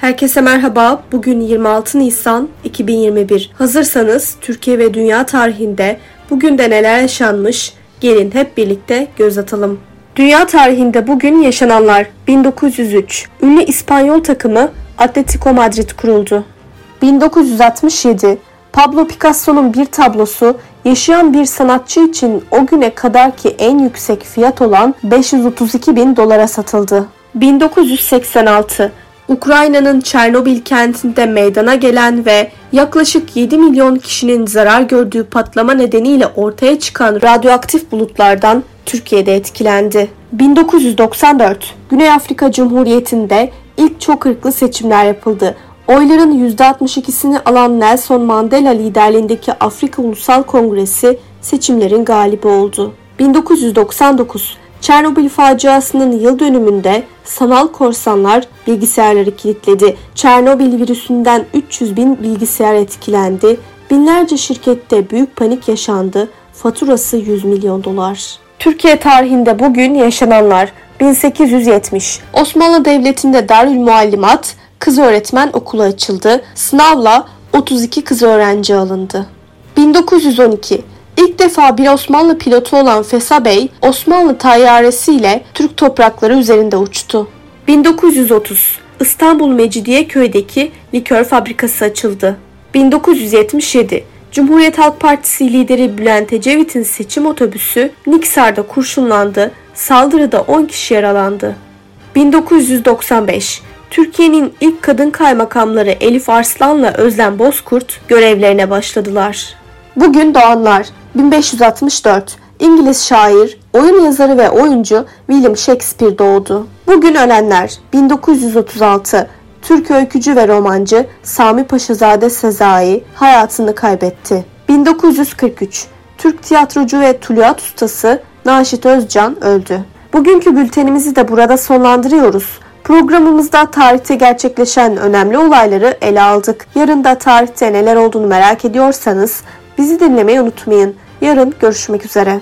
Herkese merhaba. Bugün 26 Nisan 2021. Hazırsanız Türkiye ve dünya tarihinde bugün de neler yaşanmış? Gelin hep birlikte göz atalım. Dünya tarihinde bugün yaşananlar 1903. Ünlü İspanyol takımı Atletico Madrid kuruldu. 1967. Pablo Picasso'nun bir tablosu yaşayan bir sanatçı için o güne kadarki en yüksek fiyat olan 532 bin dolara satıldı. 1986 Ukrayna'nın Çernobil kentinde meydana gelen ve yaklaşık 7 milyon kişinin zarar gördüğü patlama nedeniyle ortaya çıkan radyoaktif bulutlardan Türkiye'de etkilendi. 1994 Güney Afrika Cumhuriyeti'nde ilk çok ırklı seçimler yapıldı. Oyların %62'sini alan Nelson Mandela liderliğindeki Afrika Ulusal Kongresi seçimlerin galibi oldu. 1999 Çernobil faciasının yıl dönümünde sanal korsanlar bilgisayarları kilitledi. Çernobil virüsünden 300 bin bilgisayar etkilendi. Binlerce şirkette büyük panik yaşandı. Faturası 100 milyon dolar. Türkiye tarihinde bugün yaşananlar 1870 Osmanlı Devleti'nde Darül Muallimat kız öğretmen okulu açıldı. Sınavla 32 kız öğrenci alındı. 1912 İlk defa bir Osmanlı pilotu olan Fesa Bey, Osmanlı tayyaresiyle Türk toprakları üzerinde uçtu. 1930 İstanbul Mecidiyeköy'deki likör fabrikası açıldı. 1977 Cumhuriyet Halk Partisi lideri Bülent Ecevit'in seçim otobüsü Niksar'da kurşunlandı, saldırıda 10 kişi yaralandı. 1995 Türkiye'nin ilk kadın kaymakamları Elif Arslan'la Özlem Bozkurt görevlerine başladılar. Bugün doğanlar 1564 İngiliz şair, oyun yazarı ve oyuncu William Shakespeare doğdu. Bugün ölenler 1936 Türk öykücü ve romancı Sami Paşazade Sezai hayatını kaybetti. 1943 Türk tiyatrocu ve tuluat ustası Naşit Özcan öldü. Bugünkü bültenimizi de burada sonlandırıyoruz. Programımızda tarihte gerçekleşen önemli olayları ele aldık. Yarın da tarihte neler olduğunu merak ediyorsanız bizi dinlemeyi unutmayın. Yarın görüşmek üzere.